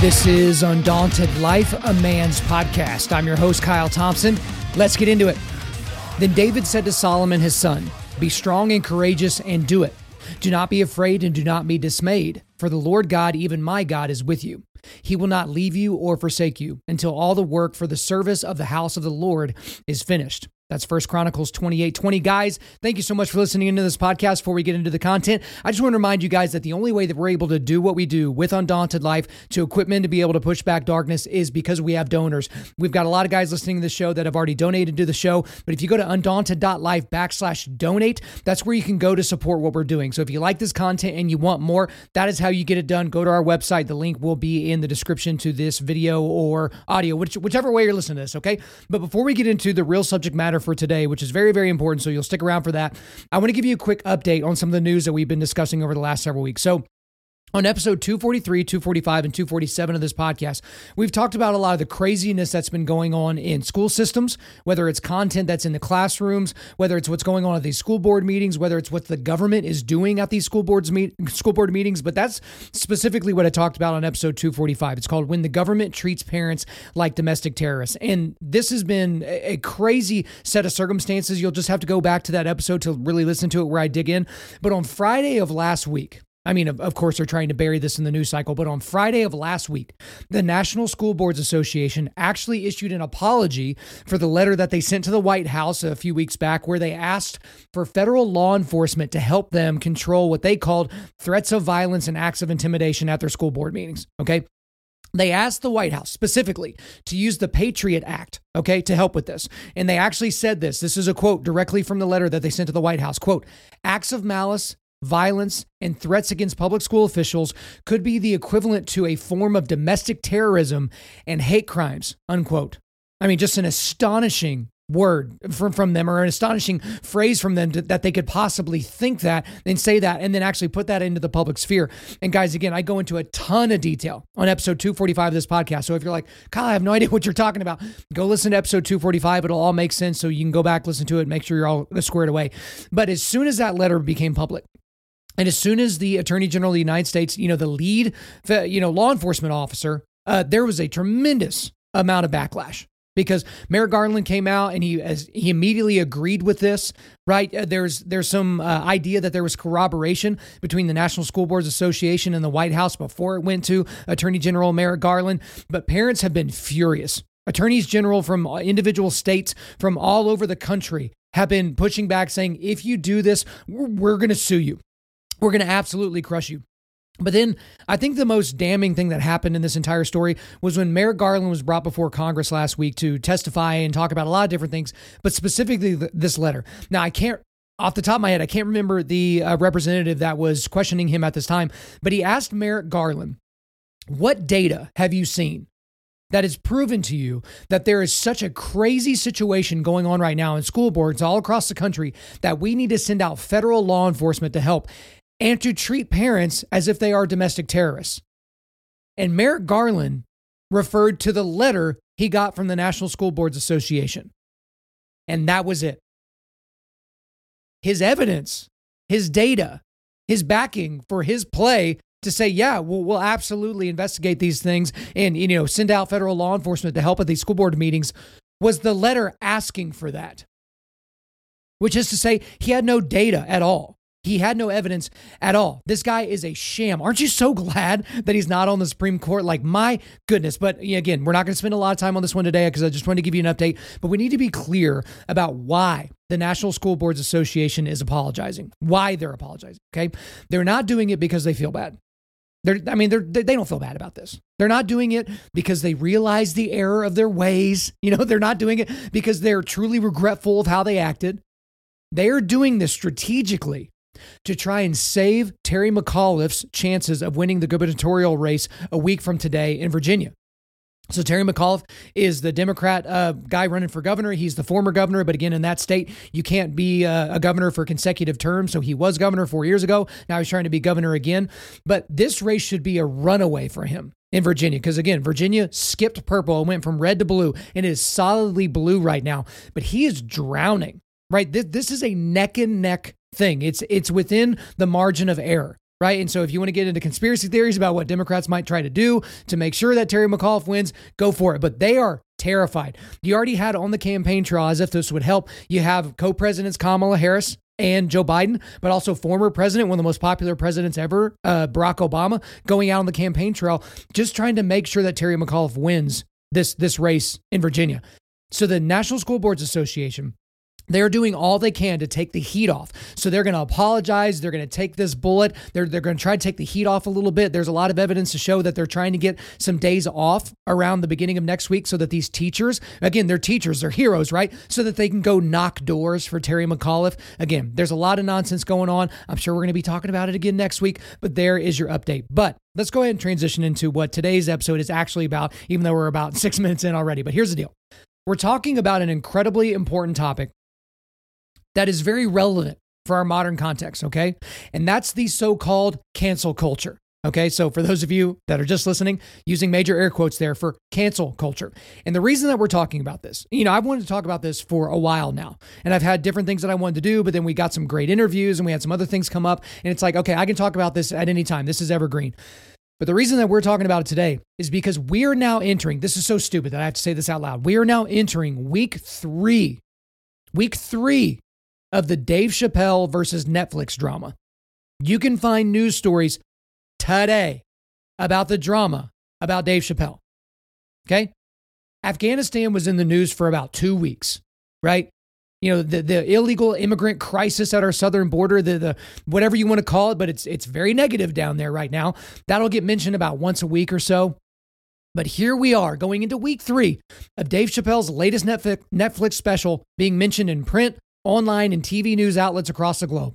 This is Undaunted Life, a man's podcast. I'm your host, Kyle Thompson. Let's get into it. Then David said to Solomon his son, Be strong and courageous and do it. Do not be afraid and do not be dismayed, for the Lord God, even my God, is with you. He will not leave you or forsake you until all the work for the service of the house of the Lord is finished. That's First Chronicles 28 20. Guys, thank you so much for listening into this podcast. Before we get into the content, I just want to remind you guys that the only way that we're able to do what we do with Undaunted Life to equip men to be able to push back darkness is because we have donors. We've got a lot of guys listening to the show that have already donated to the show. But if you go to undaunted.life backslash donate, that's where you can go to support what we're doing. So if you like this content and you want more, that is how you get it done. Go to our website. The link will be in the description to this video or audio, which, whichever way you're listening to this, okay? But before we get into the real subject matter for today, which is very, very important. So you'll stick around for that. I want to give you a quick update on some of the news that we've been discussing over the last several weeks. So, on episode 243, 245, and 247 of this podcast, we've talked about a lot of the craziness that's been going on in school systems, whether it's content that's in the classrooms, whether it's what's going on at these school board meetings, whether it's what the government is doing at these school boards meet school board meetings. But that's specifically what I talked about on episode 245. It's called When the Government Treats Parents Like Domestic Terrorists. And this has been a crazy set of circumstances. You'll just have to go back to that episode to really listen to it where I dig in. But on Friday of last week, I mean, of, course, they're trying to bury this in the news cycle, but on Friday of last week, the National School Boards Association actually issued an apology for the letter that they sent to the White House a few weeks back, where they asked for federal law enforcement to help them control what they called threats of violence and acts of intimidation at their school board meetings. Okay. They asked the White House specifically to use the Patriot Act, okay, to help with this. And they actually said this. This is a quote directly from the letter that they sent to the White House. Quote, acts of malice, violence, and threats against public school officials could be the equivalent to a form of domestic terrorism and hate crimes, unquote. I mean, just an astonishing word from, from them or an astonishing phrase from them to, that they could possibly think that and say that and then actually put that into the public sphere. And guys, again, I go into a ton of detail on episode 245 of this podcast. So if you're like, Kyle, I have no idea what you're talking about, go listen to episode 245. It'll all make sense. So you can go back, listen to it, make sure you're all squared away. But as soon as that letter became public, and as soon as the Attorney General of the United States, you know, the lead, you know, law enforcement officer, uh, there was a tremendous amount of backlash because Merrick Garland came out and he as he immediately agreed with this. Right? Uh, there's there's some uh, idea that there was corroboration between the National School Boards Association and the White House before it went to Attorney General Merrick Garland. But parents have been furious. Attorneys general from individual states from all over the country have been pushing back, saying, if you do this, we're going to sue you we're going to absolutely crush you. But then I think the most damning thing that happened in this entire story was when Merrick Garland was brought before Congress last week to testify and talk about a lot of different things, but specifically this letter. Now, I can't off the top of my head, I can't remember the uh, representative that was questioning him at this time, but he asked Merrick Garland, What data have you seen that has proven to you that there is such a crazy situation going on right now in school boards all across the country that we need to send out federal law enforcement to help and to treat parents as if they are domestic terrorists. And Merrick Garland referred to the letter he got from the National School Boards Association. And that was it. His evidence, his data, his backing for his play to say, yeah, we'll, we'll absolutely investigate these things and you know send out federal law enforcement to help at these school board meetings was the letter asking for that. Which is to say, he had no data at all. He had no evidence at all. This guy is a sham. Aren't you so glad that he's not on the Supreme Court? Like, my goodness. But again, we're not going to spend a lot of time on this one today because I just wanted to give you an update. But we need to be clear about why the National School Boards Association is apologizing, why they're apologizing. Okay. They're not doing it because they feel bad. They're, I mean, they're, they don't feel bad about this. They're not doing it because they realize the error of their ways. You know, they're not doing it because they're truly regretful of how they acted. They are doing this strategically to try and save Terry McAuliffe's chances of winning the gubernatorial race a week from today in Virginia. So Terry McAuliffe is the Democrat uh, guy running for governor. He's the former governor, but again, in that state, you can't be uh, a governor for consecutive terms. So he was governor four years ago. Now he's trying to be governor again. But this race should be a runaway for him in Virginia because again, Virginia skipped purple and went from red to blue and is solidly blue right now. But he is drowning. Right, this this is a neck and neck thing. It's it's within the margin of error right? And so if you want to get into conspiracy theories about what Democrats might try to do to make sure that Terry McAuliffe wins, go for it. But they are terrified. You already had on the campaign trail, as if this would help, you have co presidents Kamala Harris and Joe Biden, but also former president, one of the most popular presidents ever, uh, Barack Obama, going out on the campaign trail, just trying to make sure that Terry McAuliffe wins this this race in Virginia. So the National School Boards Association they're doing all they can to take the heat off. So they're going to apologize. They're going to take this bullet. They're, they're going to try to take the heat off a little bit. There's a lot of evidence to show that they're trying to get some days off around the beginning of next week so that these teachers, again, they're teachers, they're heroes, right? So that they can go knock doors for Terry McAuliffe. Again, there's a lot of nonsense going on. I'm sure we're going to be talking about it again next week, but there is your update. But let's go ahead and transition into what today's episode is actually about, even though we're about six minutes in already. But here's the deal. We're talking about an incredibly important topic that is very relevant for our modern context, okay? And that's the so called cancel culture. Okay, so for those of you that are just listening, using major air quotes there for cancel culture. And the reason that we're talking about this, you know, I've wanted to talk about this for a while now. And I've had different things that I wanted to do, but then we got some great interviews and we had some other things come up. And it's like, okay, I can talk about this at any time. This is evergreen. But the reason that we're talking about it today is because we are now entering, this is so stupid that I have to say this out loud. We are now entering week three, week three of the Dave Chappelle versus Netflix drama. You can find news stories today about the drama about Dave Chappelle. Okay? Afghanistan was in the news for about two weeks, right? You know, the, the illegal immigrant crisis at our southern border, the, the whatever you want to call it, but it's it's very negative down there right now. That'll get mentioned about once a week or so. But here we are going into week three of Dave Chappelle's latest Netflix special being mentioned in print, online, and TV news outlets across the globe.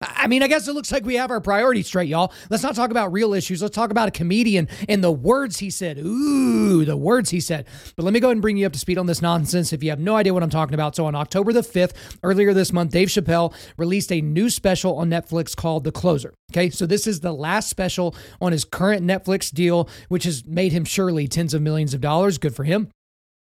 I mean, I guess it looks like we have our priorities straight, y'all. Let's not talk about real issues. Let's talk about a comedian and the words he said. Ooh, the words he said. But let me go ahead and bring you up to speed on this nonsense if you have no idea what I'm talking about. So, on October the 5th, earlier this month, Dave Chappelle released a new special on Netflix called The Closer. Okay, so this is the last special on his current Netflix deal, which has made him surely tens of millions of dollars. Good for him.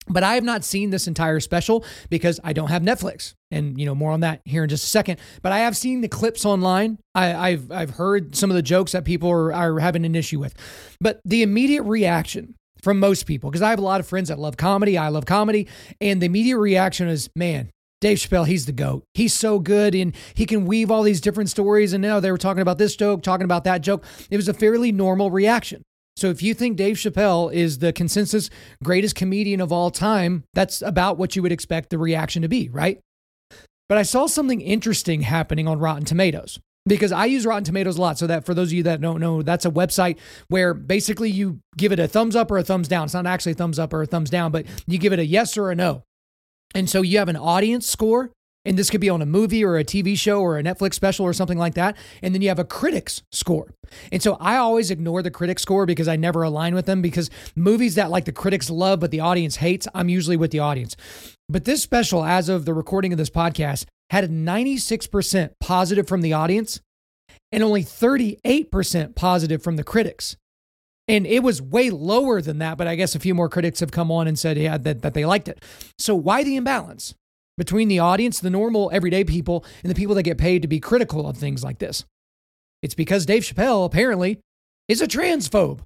But I have not seen this entire special because I don't have Netflix, and you know more on that here in just a second. But I have seen the clips online. I, have I've heard some of the jokes that people are, are having an issue with, but the immediate reaction from most people, because I have a lot of friends that love comedy, I love comedy, and the immediate reaction is, man, Dave Chappelle, he's the GOAT. He's so good and he can weave all these different stories. And now they were talking about this joke, talking about that joke. It was a fairly normal reaction. So if you think Dave Chappelle is the consensus greatest comedian of all time, that's about what you would expect the reaction to be, right? But I saw something interesting happening on Rotten Tomatoes because I use Rotten Tomatoes a lot. So that for those of you that don't know, that's a website where basically you give it a thumbs up or a thumbs down. It's not actually a thumbs up or a thumbs down, but you give it a yes or a no. And so you have an audience score and this could be on a movie or a TV show or a Netflix special or something like that. And then you have a critics score. And so I always ignore the critics score because I never align with them because movies that like the critics love but the audience hates, I'm usually with the audience. But this special, as of the recording of this podcast, had a 96% positive from the audience and only 38% positive from the critics. And it was way lower than that, but I guess a few more critics have come on and said, yeah, that, that they liked it. So why the imbalance? Between the audience, the normal everyday people, and the people that get paid to be critical of things like this. It's because Dave Chappelle apparently is a transphobe.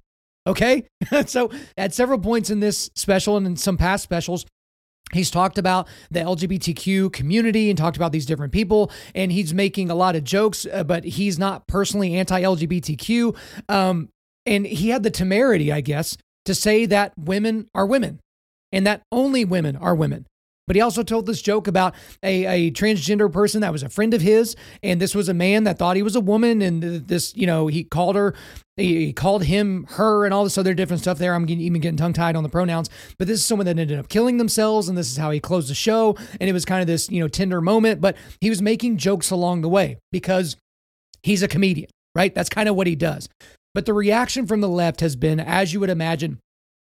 Okay. so at several points in this special and in some past specials, He's talked about the LGBTQ community and talked about these different people, and he's making a lot of jokes, uh, but he's not personally anti LGBTQ. Um, and he had the temerity, I guess, to say that women are women and that only women are women. But he also told this joke about a, a transgender person that was a friend of his. And this was a man that thought he was a woman. And this, you know, he called her, he called him her and all this other different stuff there. I'm getting, even getting tongue tied on the pronouns. But this is someone that ended up killing themselves. And this is how he closed the show. And it was kind of this, you know, tender moment. But he was making jokes along the way because he's a comedian, right? That's kind of what he does. But the reaction from the left has been, as you would imagine,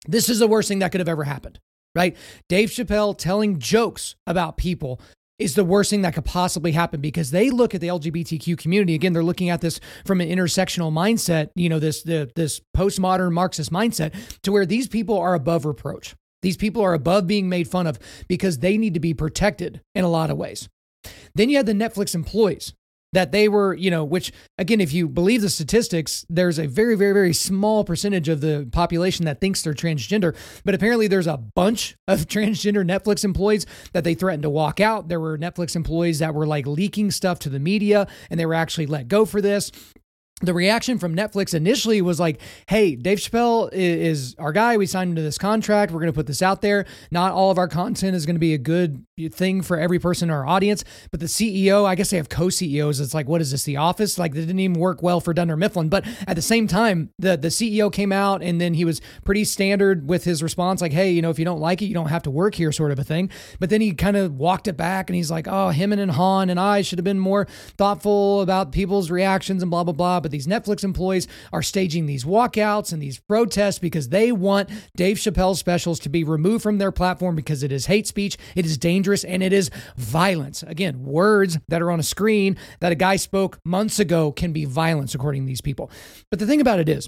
This is the worst thing that could have ever happened, right? Dave Chappelle telling jokes about people is the worst thing that could possibly happen because they look at the LGBTQ community. Again they're looking at this from an intersectional mindset you know this the, this postmodern marxist mindset to where these people are above reproach. These people are above being made fun of because they need to be protected in a lot of ways. Then you have the Netflix employees that they were, you know, which again, if you believe the statistics, there's a very, very, very small percentage of the population that thinks they're transgender. But apparently, there's a bunch of transgender Netflix employees that they threatened to walk out. There were Netflix employees that were like leaking stuff to the media and they were actually let go for this the reaction from Netflix initially was like, hey, Dave Chappelle is our guy. We signed him to this contract. We're going to put this out there. Not all of our content is going to be a good thing for every person in our audience. But the CEO, I guess they have co CEOs. It's like, what is this, The Office? Like, that didn't even work well for Dunder Mifflin. But at the same time, the, the CEO came out and then he was pretty standard with his response, like, hey, you know, if you don't like it, you don't have to work here, sort of a thing. But then he kind of walked it back and he's like, oh, him and Han and I should have been more thoughtful about people's reactions and blah, blah, blah but these Netflix employees are staging these walkouts and these protests because they want Dave Chappelle's specials to be removed from their platform because it is hate speech, it is dangerous, and it is violence. Again, words that are on a screen that a guy spoke months ago can be violence, according to these people. But the thing about it is,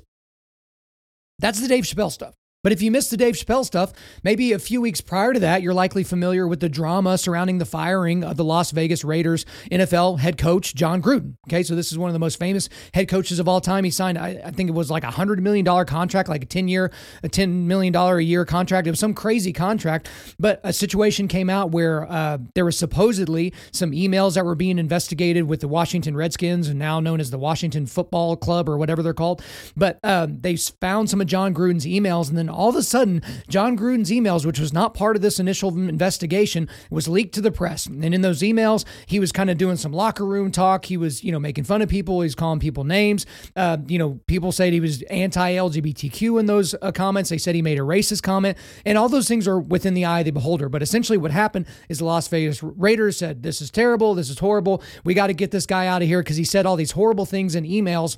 that's the Dave Chappelle stuff. But if you missed the Dave Chappelle stuff, maybe a few weeks prior to that, you're likely familiar with the drama surrounding the firing of the Las Vegas Raiders NFL head coach, Jon Gruden. Okay, so this is one of the most famous head coaches of all time. He signed, I, I think it was like a $100 million contract, like a 10 year, a $10 million a year contract. It was some crazy contract. But a situation came out where uh, there was supposedly some emails that were being investigated with the Washington Redskins now known as the Washington Football Club or whatever they're called. But um, they found some of Jon Gruden's emails and then all of a sudden, Jon Gruden's emails, which was not part of this initial investigation, was leaked to the press. And in those emails, he was kind of doing some locker room talk. He was, you know, making fun of people. He's calling people names. Uh, you know, people said he was anti-LGBTQ in those uh, comments. They said he made a racist comment, and all those things are within the eye of the beholder. But essentially, what happened is the Las Vegas Raiders said, "This is terrible. This is horrible. We got to get this guy out of here because he said all these horrible things in emails."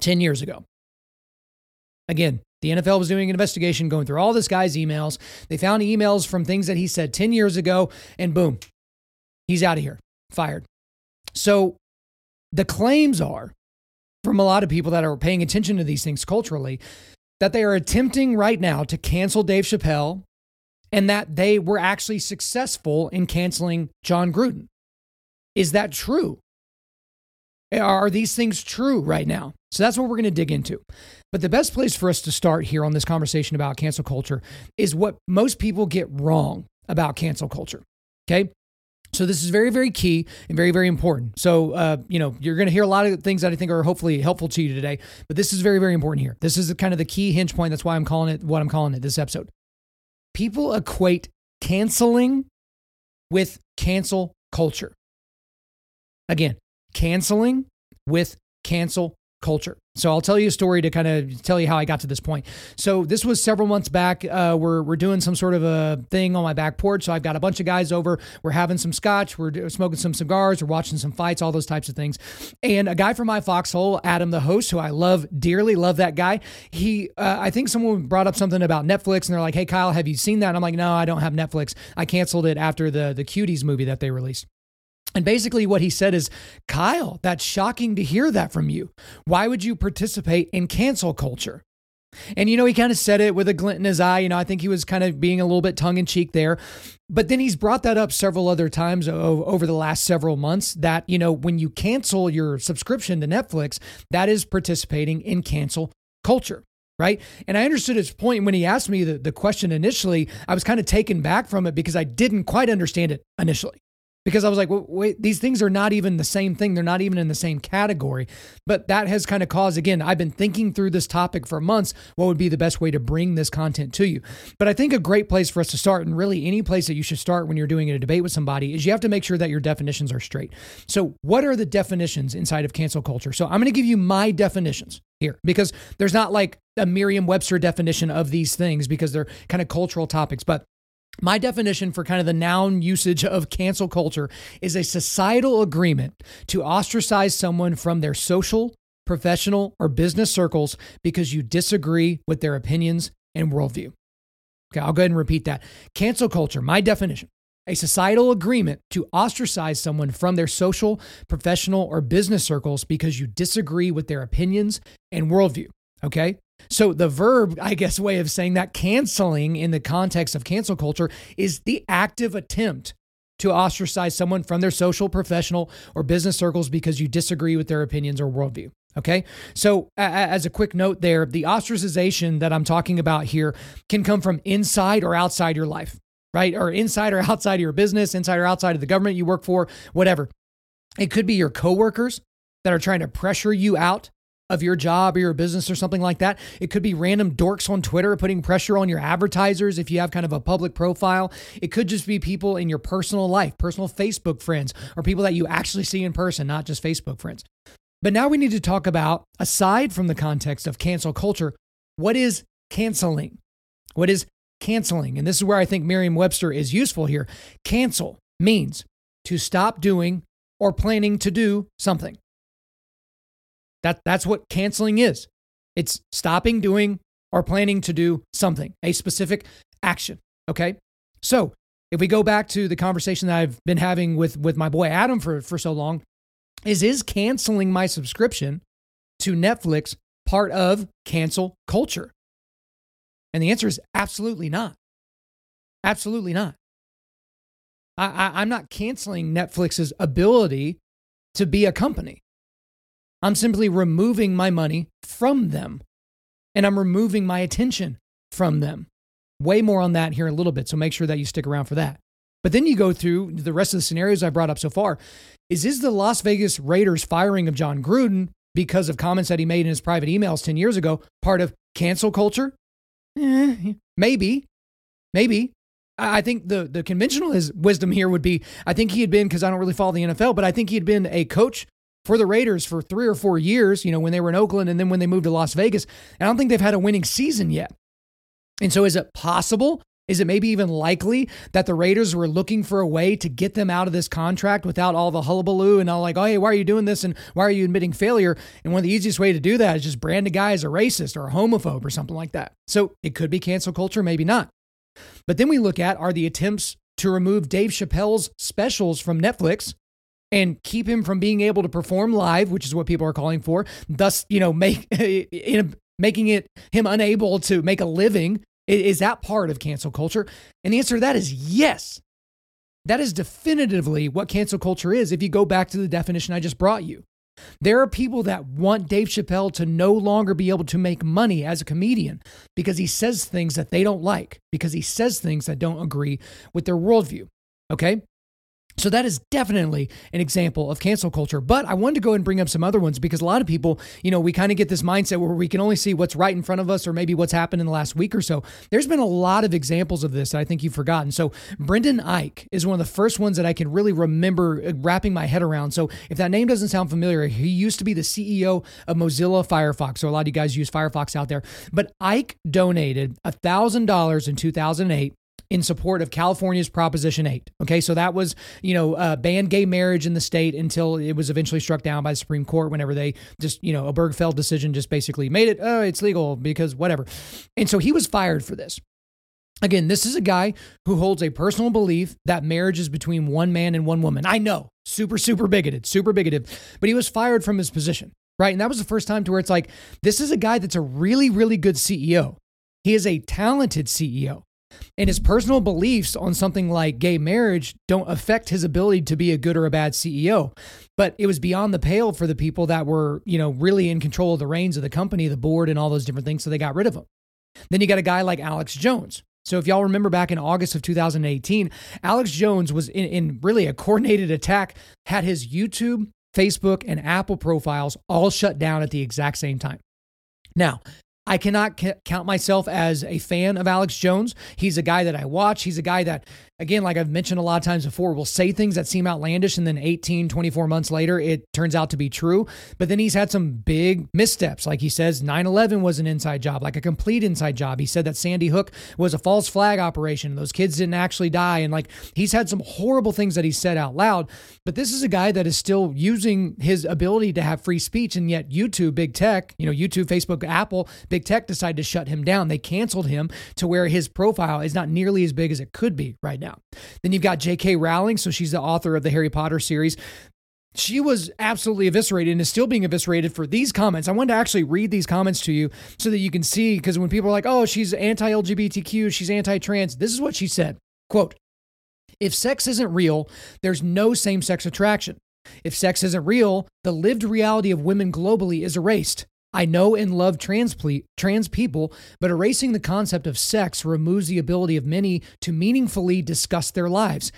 10 years ago. Again, the NFL was doing an investigation, going through all this guy's emails. They found emails from things that he said 10 years ago, and boom, he's out of here, fired. So the claims are from a lot of people that are paying attention to these things culturally that they are attempting right now to cancel Dave Chappelle and that they were actually successful in canceling Jon Gruden. Is that true? Are these things true right now? So that's what we're going to dig into. But the best place for us to start here on this conversation about cancel culture is what most people get wrong about cancel culture. Okay. So this is very, very key and very, very important. So, uh, you know, you're going to hear a lot of things that I think are hopefully helpful to you today, but this is very, very important here. This is kind of the key hinge point. That's why I'm calling it what I'm calling it this episode. People equate canceling with cancel culture. Again, canceling with cancel culture. So I'll tell you a story to kind of tell you how I got to this point. So this was several months back. Uh, we're we're doing some sort of a thing on my back porch. So I've got a bunch of guys over. We're having some scotch. We're smoking some cigars. We're watching some fights. All those types of things. And a guy from my foxhole, Adam, the host, who I love dearly, love that guy. He, uh, I think someone brought up something about Netflix, and they're like, "Hey, Kyle, have you seen that?" And I'm like, "No, I don't have Netflix. I canceled it after the the Cuties movie that they released." And basically, what he said is, Kyle, that's shocking to hear that from you. Why would you participate in cancel culture? And, you know, he kind of said it with a glint in his eye. You know, I think he was kind of being a little bit tongue in cheek there. But then he's brought that up several other times over the last several months that, you know, when you cancel your subscription to Netflix, that is participating in cancel culture right? And I understood his point when he asked me the, the question initially. I was kind of taken back from it because I didn't quite understand it initially because I was like, well, wait, these things are not even the same thing. They're not even in the same category. But that has kind of caused, again, I've been thinking through this topic for months. What would be the best way to bring this content to you? But I think a great place for us to start, and really any place that you should start when you're doing a debate with somebody, is you have to make sure that your definitions are straight. So, what are the definitions inside of cancel culture? So, I'm going to give you my definitions here because there's not like a Merriam Webster definition of these things because they're kind of cultural topics. But my definition for kind of the noun usage of cancel culture is a societal agreement to ostracize someone from their social, professional, or business circles because you disagree with their opinions and worldview. Okay, I'll go ahead and repeat that. Cancel culture, my definition a societal agreement to ostracize someone from their social, professional, or business circles because you disagree with their opinions and worldview. Okay. So the verb, I guess, way of saying that canceling in the context of cancel culture is the active attempt to ostracize someone from their social, professional, or business circles because you disagree with their opinions or worldview. Okay. So, as a quick note there, the ostracization that I'm talking about here can come from inside or outside your life, right? Or inside or outside of your business, inside or outside of the government you work for, whatever. It could be your coworkers that are trying to pressure you out of your job or your business or something like that. It could be random dorks on Twitter putting pressure on your advertisers if you have kind of a public profile. It could just be people in your personal life, personal Facebook friends, or people that you actually see in person, not just Facebook friends. But now we need to talk about, aside from the context of cancel culture, what is canceling? What is canceling? And this is where I think Merriam Webster is useful here. Cancel means to stop doing or planning to do something. That, that's what canceling is it's stopping doing or planning to do something, a specific action. Okay. So if we go back to the conversation that I've been having with, with my boy Adam for, for so long, is is canceling my subscription to Netflix part of cancel culture? And the answer is absolutely not. Absolutely not. I, I, I'm not canceling Netflix's ability to be a company. I'm simply removing my money from them and I'm removing my attention from them. Way more on that here in a little bit. So make sure that you stick around for that. But then you go through the rest of the scenarios I brought up so far. Is is the Las Vegas Raiders firing of Jon Gruden because of comments that he made in his private emails 10 years ago part of cancel culture? Eh, maybe. Maybe. I think the the conventional wisdom here would be I think he had been because I don't really follow the NFL, but I think he had been a coach for the Raiders for three or four years, you know, when they were in Oakland and then when they moved to Las Vegas. And I don't think they've had a winning season yet. And so is it possible? Is it maybe even likely that the Raiders were looking for a way to get them out of this contract without all the hullabaloo and all like, oh, hey, why are you doing this? And why are you admitting failure? And one of the easiest way to do that is just brand a guy as a racist or a homophobe or something like that. So it could be cancel culture, maybe not. But then we look at are the attempts to remove Dave Chappelle's specials from Netflix and keep him from being able to perform live, which is what people are calling for, thus, you know, make making it him unable to make a living. Is that part of cancel culture? And the answer to that is yes. That is definitively what cancel culture is if you go back to the definition I just brought you. There are people that want Dave Chappelle to no longer be able to make money as a comedian because he says things that they don't like, because he says things that don't agree with their worldview. Okay. So that is definitely an example of cancel culture. But I wanted to go and bring up some other ones because a lot of people, you know, we kind of get this mindset where we can only see what's right in front of us or maybe what's happened in the last week or so. There's been a lot of examples of this that I think you've forgotten. So Brendan Eich is one of the first ones that I can really remember uh, wrapping my head around. So if that name doesn't sound familiar, he used to be the CEO of Mozilla Firefox. So a lot of you guys use Firefox out there. But Eich donated $1,000 in 2008 in support of California's Proposition 8. Okay, so that was, you know, uh, banned gay marriage in the state until it was eventually struck down by the Supreme Court whenever they just, you know, Obergefell decision just basically made it, oh, it's legal because whatever. And so he was fired for this. Again, this is a guy who holds a personal belief that marriage is between one man and one woman. I know, super, super bigoted, super bigoted, but he was fired from his position, right? And that was the first time to where it's like, this is a guy that's a really, really good CEO. He is a talented CEO. And his personal beliefs on something like gay marriage don't affect his ability to be a good or a bad CEO. But it was beyond the pale for the people that were, you know, really in control of the reins of the company, the board, and all those different things. So they got rid of him. Then you got a guy like Alex Jones. So if y'all remember back in August of 2018, Alex Jones was in, in really a coordinated attack, had his YouTube, Facebook, and Apple profiles all shut down at the exact same time. Now, I cannot c- count myself as a fan of Alex Jones. He's a guy that I watch. He's a guy that again, like I've mentioned a lot of times before, will say things that seem outlandish and then 18, 24 months later, it turns out to be true. But then he's had some big missteps. Like he says, 9 11 was an inside job, like a complete inside job. He said that Sandy Hook was a false flag operation. Those kids didn't actually die. And like he's had some horrible things that he said out loud. But this is a guy that is still using his ability to have free speech. And yet, YouTube, big tech, you know, YouTube, Facebook, Apple, big tech decided to shut him down. They canceled him to where his profile is not nearly as big as it could be right now. Then you've got J.K. Rowling. So she's the author of the Harry Potter series she was absolutely eviscerated and is still being eviscerated for these comments. I wanted to actually read these comments to you so that you can see because when people are like, "Oh, she's anti-LGBTQ, she's anti-trans," this is what she said. Quote: "If sex isn't real, there's no same-sex attraction. If sex isn't real, the lived reality of women globally is erased. I know and love trans, ple- trans people, but erasing the concept of sex removes the ability of many to meaningfully discuss their lives.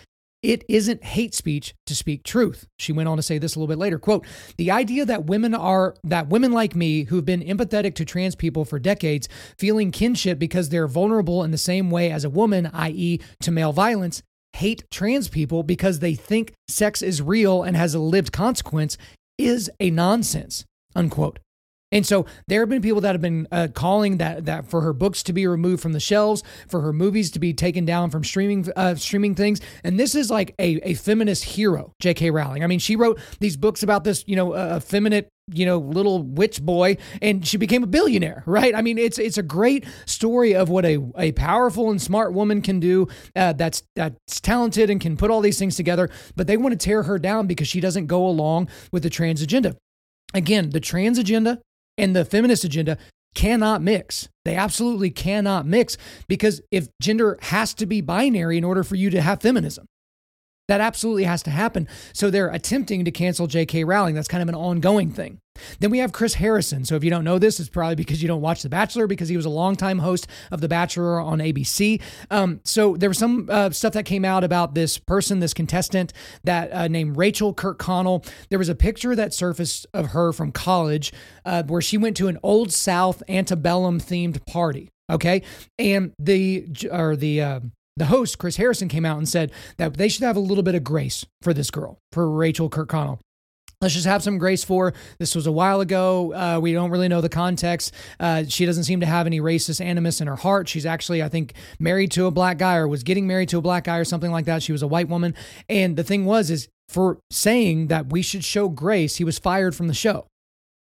It isn't hate speech to speak truth. She went on to say this a little bit later. Quote, the idea that women are that women like me who've been empathetic to trans people for decades, feeling kinship because they're vulnerable in the same way as a woman, i.e., to male violence, hate trans people because they think sex is real and has a lived consequence is a nonsense. Unquote. And so there have been people that have been uh, calling that that for her books to be removed from the shelves, for her movies to be taken down from streaming uh, streaming things. And this is like a, a feminist hero, J.K. Rowling. I mean, she wrote these books about this, you know, uh, effeminate you know little witch boy and she became a billionaire right i mean it's it's a great story of what a, a powerful and smart woman can do uh, that's that's talented and can put all these things together but they want to tear her down because she doesn't go along with the trans agenda again the trans agenda and the feminist agenda cannot mix. They absolutely cannot mix because if gender has to be binary in order for you to have feminism, that absolutely has to happen. So they're attempting to cancel J.K. Rowling. That's kind of an ongoing thing. Then we have Chris Harrison. So if you don't know this, it's probably because you don't watch The Bachelor, because he was a longtime host of The Bachelor on ABC. Um, so there was some uh, stuff that came out about this person, this contestant that uh, named Rachel Kirkconnell. There was a picture that surfaced of her from college uh, where she went to an old South antebellum themed party. Okay, and the or the uh, the host, Chris Harrison, came out and said that they should have a little bit of grace for this girl, for Rachel Kirkconnell. Let's just have some grace for. This was a while ago. Uh, we don't really know the context. Uh, she doesn't seem to have any racist animus in her heart. She's actually, I think, married to a black guy or was getting married to a black guy or something like that. She was a white woman. And the thing was, is for saying that we should show grace, he was fired from the show.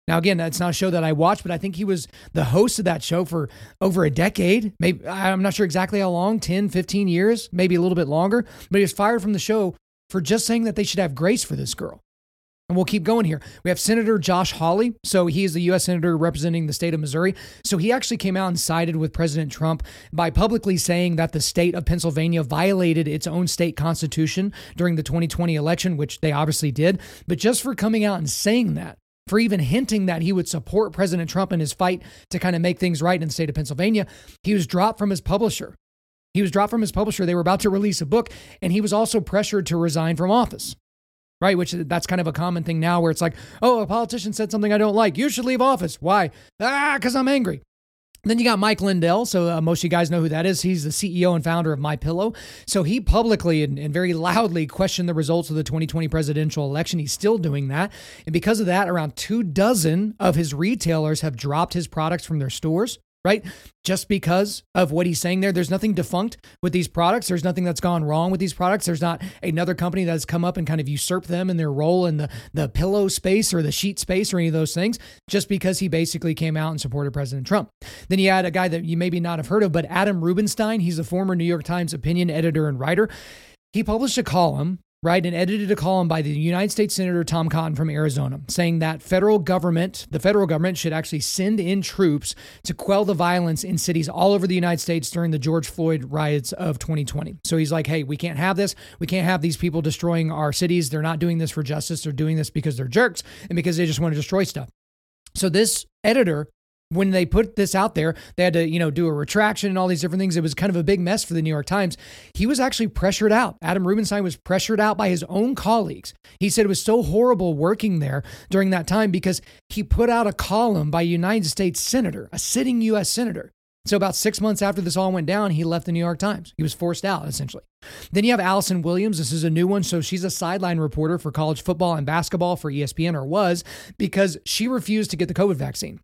Now, again, that's not a show that I watched, but I think he was the host of that show for over a decade. Maybe I'm not sure exactly how long 10, 15 years, maybe a little bit longer. But he was fired from the show for just saying that they should have grace for this girl. And we'll keep going here. We have Senator Josh Hawley. So he is the U.S. Senator representing the state of Missouri. So he actually came out and sided with President Trump by publicly saying that the state of Pennsylvania violated its own state constitution during the 2020 election, which they obviously did. But just for coming out and saying that, for even hinting that he would support President Trump in his fight to kind of make things right in the state of Pennsylvania, he was dropped from his publisher. He was dropped from his publisher. They were about to release a book, and he was also pressured to resign from office. Right, which that's kind of a common thing now where it's like, oh, a politician said something I don't like. You should leave office. Why? Ah, because I'm angry. Then you got Mike Lindell. So uh, most of you guys know who that is. He's the CEO and founder of My Pillow. So he publicly and, and, very loudly questioned the results of the 2020 presidential election. He's still doing that, and because of that, around two dozen of his retailers have dropped his products from their stores right? Just because of what he's saying there, there's nothing defunct with these products. There's nothing that's gone wrong with these products. There's not another company that's come up and kind of usurped them in their role in the, the pillow space or the sheet space or any of those things, just because he basically came out and supported President Trump. Then you had a guy that you maybe not have heard of, but Adam Rubenstein. He's a former New York Times opinion editor and writer. He published a column right, and edited a column by the United States Senator Tom Cotton from Arizona saying that federal government, the federal government should actually send in troops to quell the violence in cities all over the United States during the George Floyd riots of 2020. So he's like, hey, we can't have this. We can't have these people destroying our cities. They're not doing this for justice. They're doing this because they're jerks and because they just want to destroy stuff. So this editor when they put this out there, they had to, you know, do a retraction and all these different things. It was kind of a big mess for the New York Times. He was actually pressured out. Adam Rubenstein was pressured out by his own colleagues. He said it was so horrible working there during that time because he put out a column by a United States senator, a sitting U.S. senator, So, about six months after this all went down, he left the New York Times. He was forced out, essentially. Then you have Allison Williams. This is a new one. So, she's a sideline reporter for college football and basketball for ESPN, or was, because she refused to get the COVID vaccine.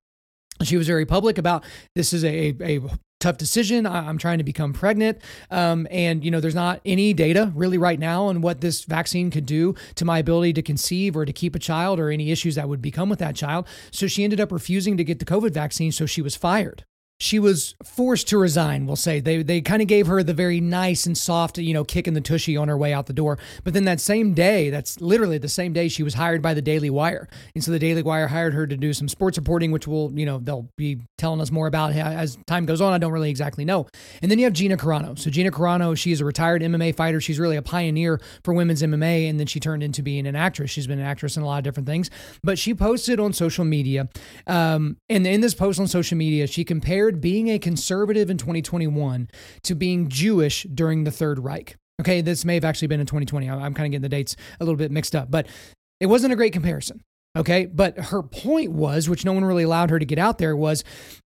She was very public about this is a, a tough decision. I'm trying to become pregnant. Um, and, you know, there's not any data really right now on what this vaccine could do to my ability to conceive or to keep a child or any issues that would become with that child. So she ended up refusing to get the COVID vaccine. So she was fired she was forced to resign, we'll say. They they kind of gave her the very nice and soft, you know, kick in the tushy on her way out the door. But then that same day, that's literally the same day she was hired by the Daily Wire. And so the Daily Wire hired her to do some sports reporting, which will, you know, they'll be telling us more about as time goes on. I don't really exactly know. And then you have Gina Carano. So Gina Carano, she's a retired MMA fighter. She's really a pioneer for women's MMA. And then she turned into being an actress. She's been an actress in a lot of different things. But she posted on social media. Um, and in this post on social media, she compared compared being a conservative in 2021 to being Jewish during the Third Reich. Okay, this may have actually been in 2020. I'm kind of getting the dates a little bit mixed up, but it wasn't a great comparison. Okay, but her point was, which no one really allowed her to get out there, was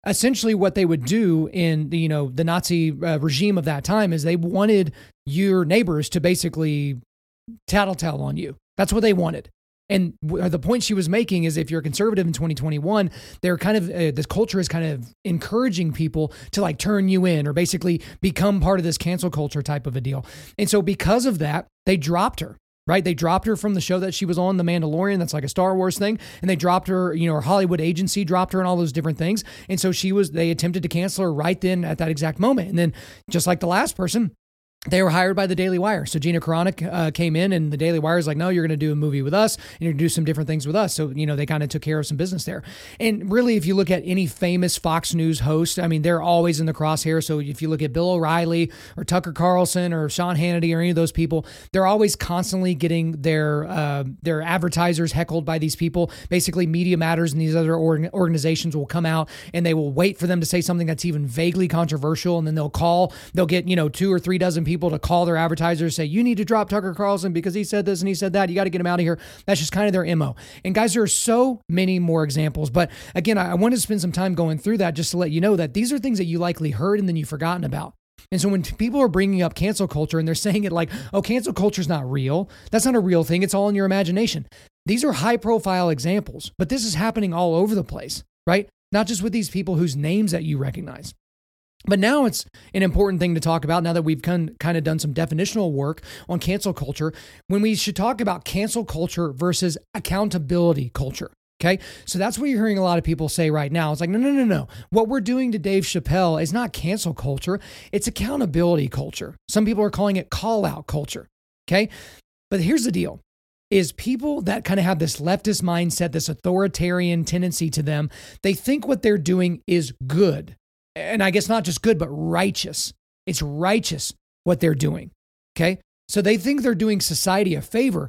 essentially what they would do in the you know the Nazi uh, regime of that time is they wanted your neighbors to basically tattletale on you. That's what they wanted. And the point she was making is if you're a conservative in 2021, they're kind of, uh, this culture is kind of encouraging people to like turn you in or basically become part of this cancel culture type of a deal. And so because of that, they dropped her right? They dropped her from the show that she was on, The Mandalorian. That's like a Star Wars thing. And they dropped her, you know, her Hollywood agency dropped her and all those different things. And so she was, they attempted to cancel her right then at that exact moment. And then just like the last person, they were hired by the Daily Wire. So Gina Carano uh, came in, and the Daily Wire is like, no, you're going to do a movie with us, and you're going to do some different things with us. So, you know, they kind of took care of some business there. And really, if you look at any famous Fox News host, I mean, they're always in the crosshair. So if you look at Bill O'Reilly or Tucker Carlson or Sean Hannity or any of those people, they're always constantly getting their uh, their advertisers heckled by these people. Basically, Media Matters and these other organizations will come out and they will wait for them to say something that's even vaguely controversial, and then they'll call, they'll get, you know, two or three dozen people people to call their advertisers say you need to drop Tucker Carlson because he said this and he said that. You got to get him out of here. That's just kind of their mo. And guys, there are so many more examples. But again, I wanted to spend some time going through that just to let you know that these are things that you likely heard and then you've forgotten about. And so when people are bringing up cancel culture and they're saying it like, oh, cancel culture is not real, that's not a real thing. It's all in your imagination. These are high profile examples, but this is happening all over the place, right? Not just with these people whose names that you recognize. But now it's an important thing to talk about now that we've kind of done some definitional work on cancel culture when we should talk about cancel culture versus accountability culture. Okay. So that's what you're hearing a lot of people say right now. It's like, no, no, no, no. What we're doing to Dave Chappelle is not cancel culture, it's accountability culture. Some people are calling it call out culture. Okay. But here's the deal is people that kind of have this leftist mindset, this authoritarian tendency to them, they think what they're doing is good and I guess not just good, but righteous. It's righteous what they're doing. Okay. So they think they're doing society a favor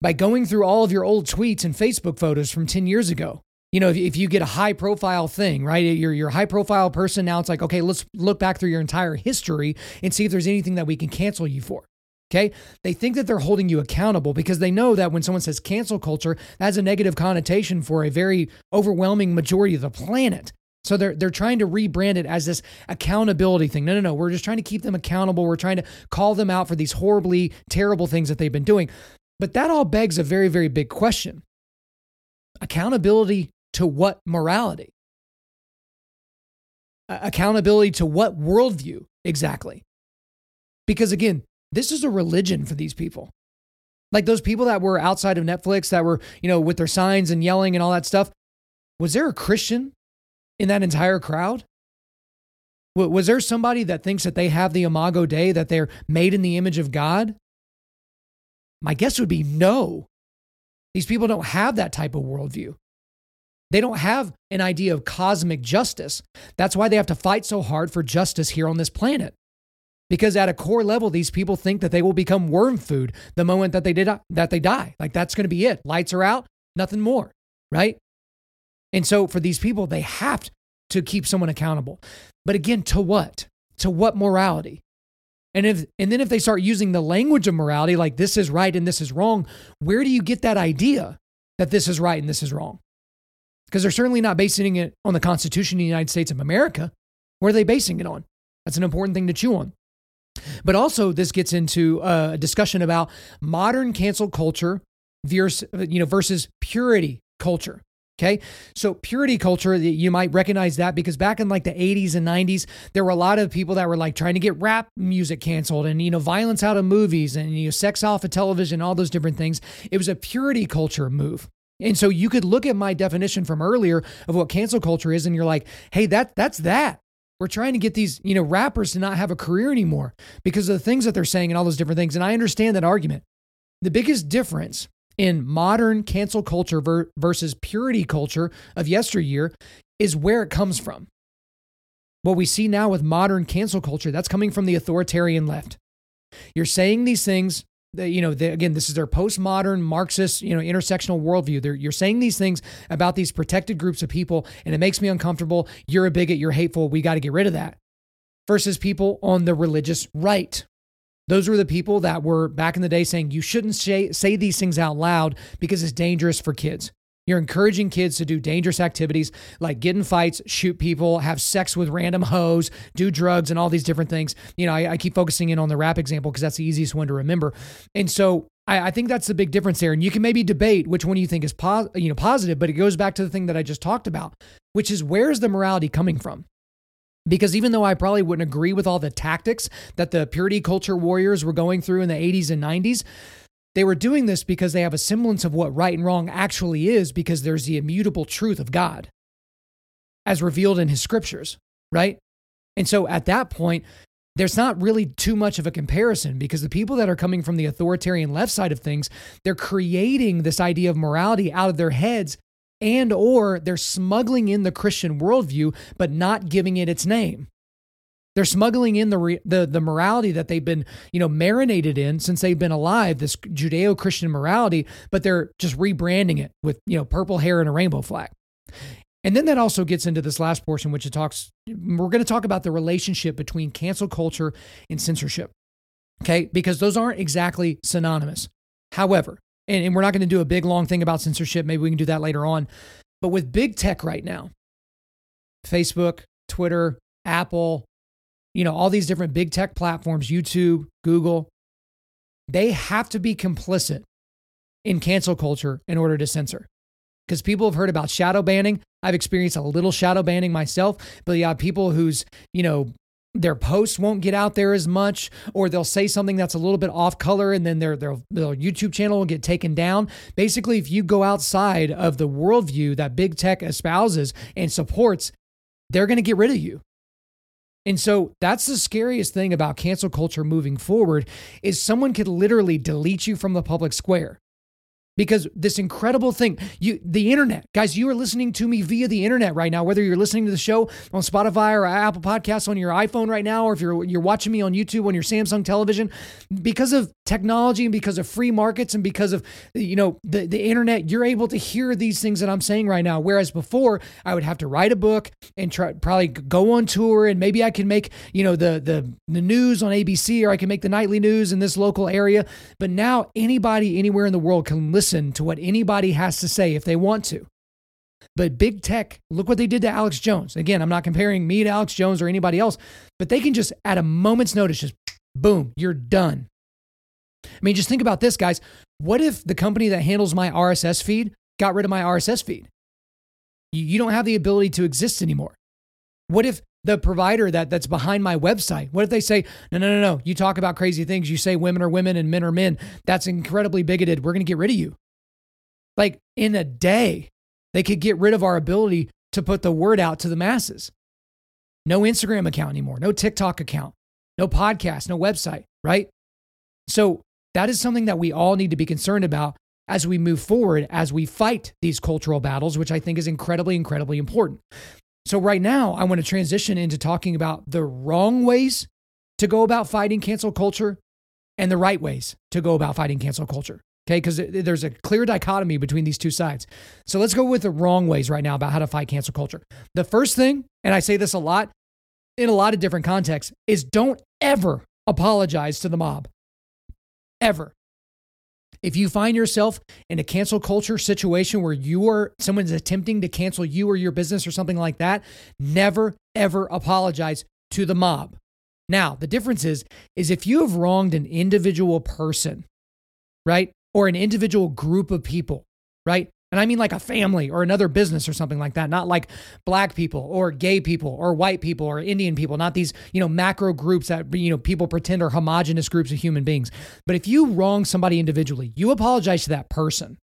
by going through all of your old tweets and Facebook photos from 10 years ago. You know, if, if you get a high profile thing, right? You're, you're a high profile person. Now it's like, okay, let's look back through your entire history and see if there's anything that we can cancel you for. Okay. They think that they're holding you accountable because they know that when someone says cancel culture, that has a negative connotation for a very overwhelming majority of the planet. So they're they're trying to rebrand it as this accountability thing. No, no, no. We're just trying to keep them accountable. We're trying to call them out for these horribly terrible things that they've been doing. But that all begs a very, very big question. Accountability to what morality? Accountability to what worldview exactly? Because again, this is a religion for these people. Like those people that were outside of Netflix that were, you know, with their signs and yelling and all that stuff. Was there a Christian in that entire crowd? Was there somebody that thinks that they have the imago Dei, that they're made in the image of God? My guess would be no. These people don't have that type of worldview. They don't have an idea of cosmic justice. That's why they have to fight so hard for justice here on this planet. Because at a core level, these people think that they will become worm food the moment that they did that they die. Like that's going to be it. Lights are out, nothing more, right? And so for these people, they have to keep someone accountable. But again, to what? To what morality? And if and then if they start using the language of morality like this is right and this is wrong, where do you get that idea that this is right and this is wrong? Because they're certainly not basing it on the Constitution of the United States of America. Where are they basing it on? That's an important thing to chew on. But also, this gets into uh, a discussion about modern cancel culture versus, you know, versus purity culture. Okay. So, purity culture, you might recognize that because back in like the 80s and 90s, there were a lot of people that were like trying to get rap music canceled and, you know, violence out of movies and, you know, sex off of television, all those different things. It was a purity culture move. And so you could look at my definition from earlier of what cancel culture is, and you're like, hey, that that's that. We're trying to get these, you know, rappers to not have a career anymore because of the things that they're saying and all those different things. And I understand that argument. The biggest difference in modern cancel culture ver- versus purity culture of yesteryear is where it comes from. What we see now with modern cancel culture, that's coming from the authoritarian left. You're saying these things you know, again, this is their postmodern Marxist, you know, intersectional worldview. They're, you're saying these things about these protected groups of people, and it makes me uncomfortable. You're a bigot. You're hateful. We got to get rid of that. Versus people on the religious right. Those were the people that were back in the day saying you shouldn't say, say these things out loud because it's dangerous for kids. You're encouraging kids to do dangerous activities like get in fights, shoot people, have sex with random hoes, do drugs, and all these different things. You know, I, I keep focusing in on the rap example because that's the easiest one to remember. And so I, I, think that's the big difference there. And you can maybe debate which one you think is pos- you know positive, but it goes back to the thing that I just talked about, which is where's the morality coming from? Because even though I probably wouldn't agree with all the tactics that the purity culture warriors were going through in the 80s and 90s, they were doing this because they have a semblance of what right and wrong actually is because there's the immutable truth of God as revealed in his scriptures, right? And so at that point, there's not really too much of a comparison because the people that are coming from the authoritarian left side of things, they're creating this idea of morality out of their heads and or they're smuggling in the Christian worldview but not giving it its name. They're smuggling in the, re- the the morality that they've been, you know, marinated in since they've been alive, this Judeo-Christian morality, but they're just rebranding it with, you know, purple hair and a rainbow flag. And then that also gets into this last portion, which it talks, we're going to talk about the relationship between cancel culture and censorship. Okay. Because those aren't exactly synonymous. However, and, and we're not going to do a big long thing about censorship. Maybe we can do that later on. But with big tech right now, Facebook, Twitter, Apple, you know, all these different big tech platforms, YouTube, Google, they have to be complicit in cancel culture in order to censor. Because people have heard about shadow banning. I've experienced a little shadow banning myself, but yeah, people whose, you know, their posts won't get out there as much, or they'll say something that's a little bit off color, and then their, their, their YouTube channel will get taken down. Basically, if you go outside of the worldview that big tech espouses and supports, they're going to get rid of you. And so that's the scariest thing about cancel culture moving forward is someone could literally delete you from the public square because this incredible thing you the internet guys you are listening to me via the internet right now whether you're listening to the show on spotify or apple podcasts on your iphone right now or if you're you're watching me on youtube on your samsung television because of technology and because of free markets and because of you know the, the internet you're able to hear these things that i'm saying right now. Whereas before i would have to write a book and try probably go on tour and maybe i can make you know the the the news on abc or i can make the nightly news in this local area. But now anybody anywhere in the world can listen listen to what anybody has to say if they want to. But big tech, look what they did to Alex Jones. Again, I'm not comparing me to Alex Jones or anybody else, but they can just, at a moment's notice, just boom, you're done. I mean, just think about this, guys. What if the company that handles my RSS feed got rid of my RSS feed? You don't have the ability to exist anymore. What if the provider that that's behind my website. What if they say no no no no. You talk about crazy things. You say women are women and men are men. That's incredibly bigoted. We're going to get rid of you. Like in a day they could get rid of our ability to put the word out to the masses. No instagram account anymore. No tiktok account. No podcast. No website right? So that is something that we all need to be concerned about as we move forward as we fight these cultural battles which i think is incredibly incredibly important so, right now, I want to transition into talking about the wrong ways to go about fighting cancel culture and the right ways to go about fighting cancel culture. Okay, because there's a clear dichotomy between these two sides. So let's go with the wrong ways right now about how to fight cancel culture. The first thing, and I say this a lot in a lot of different contexts, is don't ever apologize to the mob. Ever. If you find yourself in a cancel culture situation where you are someone's attempting to cancel you or your business or something like that, never ever apologize to the mob. Now, the difference is is if you have wronged an individual person, right? Or an individual group of people, right? And I mean like a family or another business or something like that, not like black people or gay people or white people or Indian people, not these, you know, macro groups that, you know, people pretend are homogenous groups of human beings. But if you wrong somebody individually, you apologize to that person.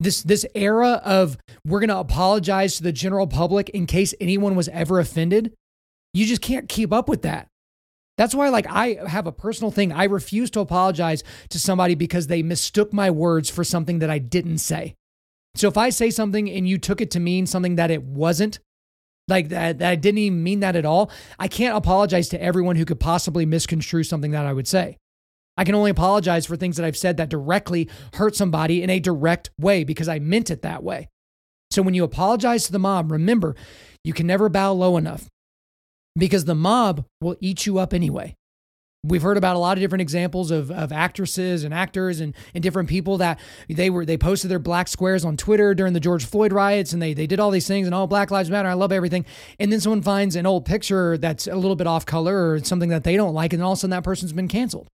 This this era of we're going to apologize to the general public in case anyone was ever offended, you just can't keep up with that. That's why, like, I have a personal thing. I refuse to apologize to somebody because they mistook my words for something that I didn't say. So if I say something and you took it to mean something that it wasn't, like that, that I didn't even mean that at all, I can't apologize to everyone who could possibly misconstrue something that I would say. I can only apologize for things that I've said that directly hurt somebody in a direct way because I meant it that way. So when you apologize to the mob, remember, you can never bow low enough because the mob will eat you up anyway. We've heard about a lot of different examples of, of actresses and actors and, and different people that they were they posted their black squares on Twitter during the George Floyd riots and they they did all these things and all Black Lives Matter. I love everything. And then someone finds an old picture that's a little bit off color or something that they don't like, and all of a sudden that person's been canceled.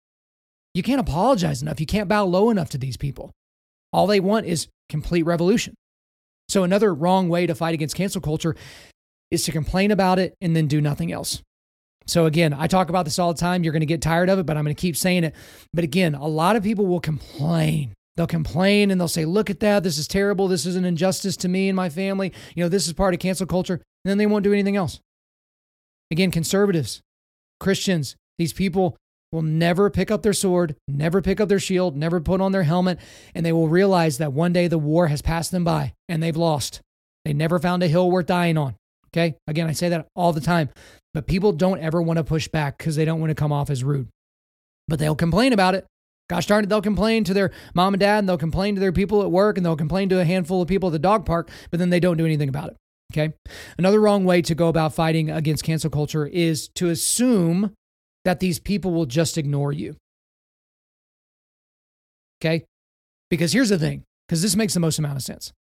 You can't apologize enough. You can't bow low enough to these people. All they want is complete revolution. So another wrong way to fight against cancel culture is to complain about it and then do nothing else. So again, I talk about this all the time. You're going to get tired of it, but I'm going to keep saying it. But again, a lot of people will complain. They'll complain and they'll say, "Look at that. This is terrible. This is an injustice to me and my family. You know, this is part of cancel culture." And then they won't do anything else. Again, conservatives, Christians, these people will never pick up their sword, never pick up their shield, never put on their helmet, and they will realize that one day the war has passed them by and they've lost. They never found a hill worth dying on. Okay. Again, I say that all the time, but people don't ever want to push back because they don't want to come off as rude. But they'll complain about it. Gosh darn it, they'll complain to their mom and dad, and they'll complain to their people at work, and they'll complain to a handful of people at the dog park, but then they don't do anything about it. Okay. Another wrong way to go about fighting against cancel culture is to assume that these people will just ignore you. Okay. Because here's the thing, because this makes the most amount of sense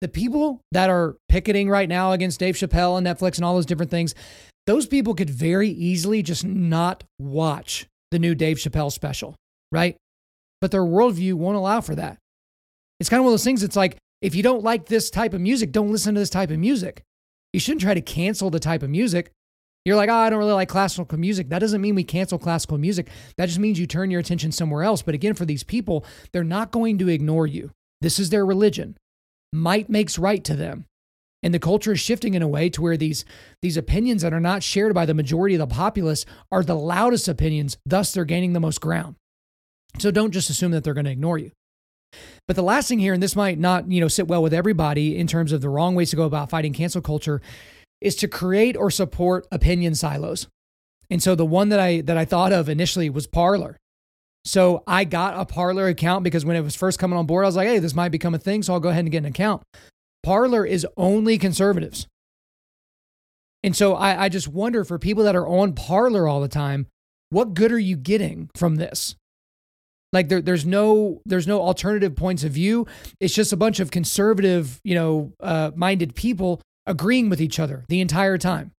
the people that are picketing right now against Dave Chappelle and Netflix and all those different things, those people could very easily just not watch the new Dave Chappelle special, right? But their worldview won't allow for that. It's kind of one of those things. It's like, if you don't like this type of music, don't listen to this type of music. You shouldn't try to cancel the type of music. You're like, oh, I don't really like classical music. That doesn't mean we cancel classical music. That just means you turn your attention somewhere else. But again, for these people, they're not going to ignore you. This is their religion might makes right to them. And the culture is shifting in a way to where these, these opinions that are not shared by the majority of the populace are the loudest opinions, thus, they're gaining the most ground. So don't just assume that they're going to ignore you. But the last thing here, and this might not, you know, sit well with everybody in terms of the wrong ways to go about fighting cancel culture, is to create or support opinion silos. And so the one that I that I thought of initially was Parler. So I got a Parler account because when it was first coming on board, I was like, hey, this might become a thing. So I'll go ahead and get an account. Parler is only conservatives. And so I, I just wonder for people that are on Parler all the time, what good are you getting from this? Like there, there's no there's no alternative points of view. It's just a bunch of conservative, you know, uh, minded people agreeing with each other the entire time.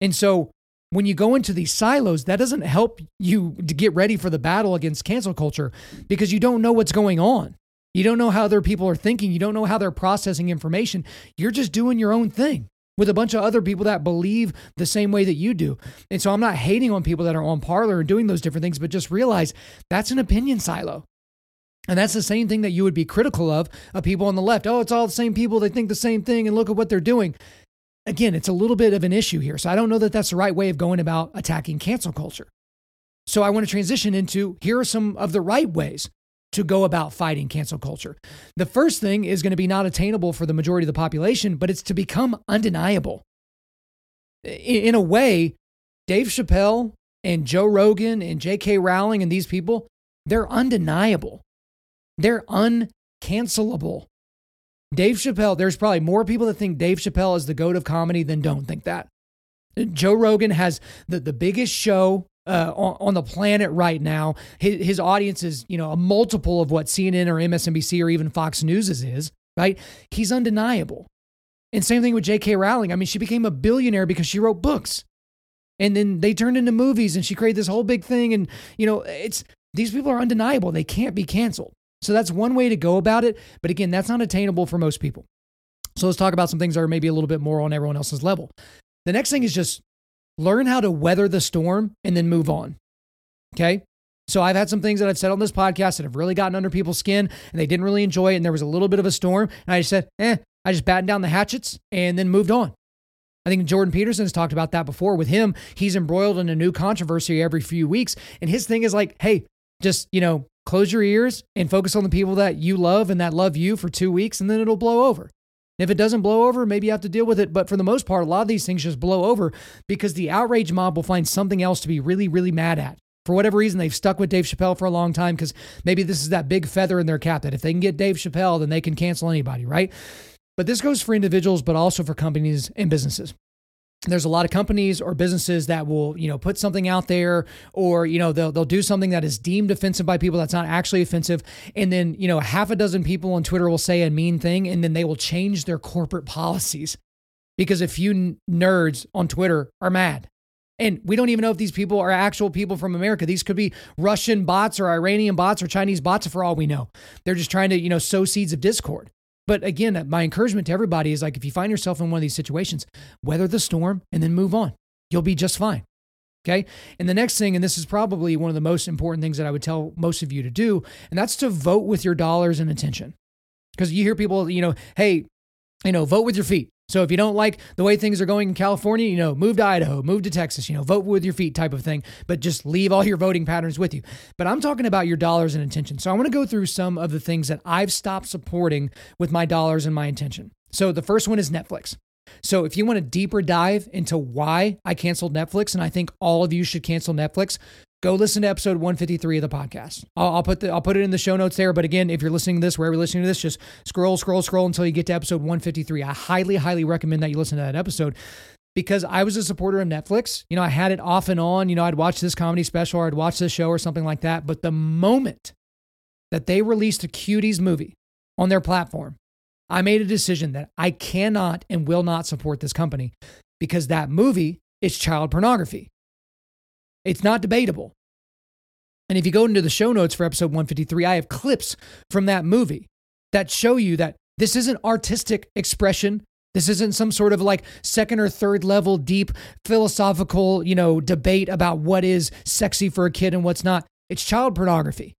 And so when you go into these silos, that doesn't help you to get ready for the battle against cancel culture because you don't know what's going on. You don't know how other people are thinking. You don't know how they're processing information. You're just doing your own thing with a bunch of other people that believe the same way that you do. And so I'm not hating on people that are on Parler and doing those different things, but just realize that's an opinion silo. And that's the same thing that you would be critical of of people on the left. Oh, it's all the same people. They think the same thing and look at what they're doing again, it's a little bit of an issue here. So I don't know that that's the right way of going about attacking cancel culture. So I want to transition into here are some of the right ways to go about fighting cancel culture. The first thing is going to be not attainable for the majority of the population, but it's to become undeniable. In a way, Dave Chappelle and Joe Rogan and J.K. Rowling and these people, they're undeniable. They're uncancelable. Dave Chappelle, there's probably more people that think Dave Chappelle is the goat of comedy than don't think that. Joe Rogan has the, the biggest show uh, on, on, the planet right now. His, his audience is, you know, a multiple of what CNN or MSNBC or even Fox News is, right? He's undeniable. And same thing with J.K. Rowling. I mean, she became a billionaire because she wrote books. And then they turned into movies and she created this whole big thing. And, you know, it's these people are undeniable. They can't be canceled. So that's one way to go about it. But again, that's not attainable for most people. So let's talk about some things that are maybe a little bit more on everyone else's level. The next thing is just learn how to weather the storm and then move on. Okay. So I've had some things that I've said on this podcast that have really gotten under people's skin and they didn't really enjoy it. And there was a little bit of a storm. And I just said, eh, I just battened down the hatchets and then moved on. I think Jordan Peterson has talked about that before. With him, he's embroiled in a new controversy every few weeks. And his thing is like, hey, just, you know, close your ears and focus on the people that you love and that love you for two weeks, and then it'll blow over. If it doesn't blow over, maybe you have to deal with it. But for the most part, a lot of these things just blow over because the outrage mob will find something else to be really, really mad at. For whatever reason, they've stuck with Dave Chappelle for a long time because maybe this is that big feather in their cap that if they can get Dave Chappelle, then they can cancel anybody, right? But this goes for individuals, but also for companies and businesses there's a lot of companies or businesses that will you know put something out there or you know they'll, they'll do something that is deemed offensive by people that's not actually offensive and then you know half a dozen people on twitter will say a mean thing and then they will change their corporate policies because a few nerds on twitter are mad and we don't even know if these people are actual people from America. These could be Russian bots or Iranian bots or Chinese bots for all we know. They're just trying to, you know, sow seeds of discord. But again, uh, my encouragement to everybody is like if you find yourself in one of these situations, weather the storm and then move on. You'll be just fine. Okay. And the next thing, and this is probably one of the most important things that I would tell most of you to do, and that's to vote with your dollars and attention. Because you hear people, you know, hey, you know, vote with your feet. So if you don't like the way things are going in California, you know, move to Idaho, move to Texas, you know, vote with your feet type of thing, but just leave all your voting patterns with you. But I'm talking about your dollars and intention. So I want to go through some of the things that I've stopped supporting with my dollars and my intention. So the first one is Netflix. So if you want a deeper dive into why I canceled Netflix, and I think all of you should cancel Netflix, go listen to episode 153 of the podcast. I'll, I'll, put the I'll put it in the show notes there. But again, if you're listening to this, wherever you're listening to this, just scroll, scroll, scroll until you get to episode 153. I highly, highly recommend that you listen to that episode because I was a supporter of Netflix. You know, I had it off and on. You know, I'd watch this comedy special or I'd watch this show or something like that. But the moment that they released a Cuties movie on their platform, I made a decision that I cannot and will not support this company because that movie is child pornography. It's not debatable. And if you go into the show notes for episode 153, I have clips from that movie that show you that this isn't artistic expression. This isn't some sort of like second or third level deep philosophical, you know, debate about what is sexy for a kid and what's not. It's child pornography.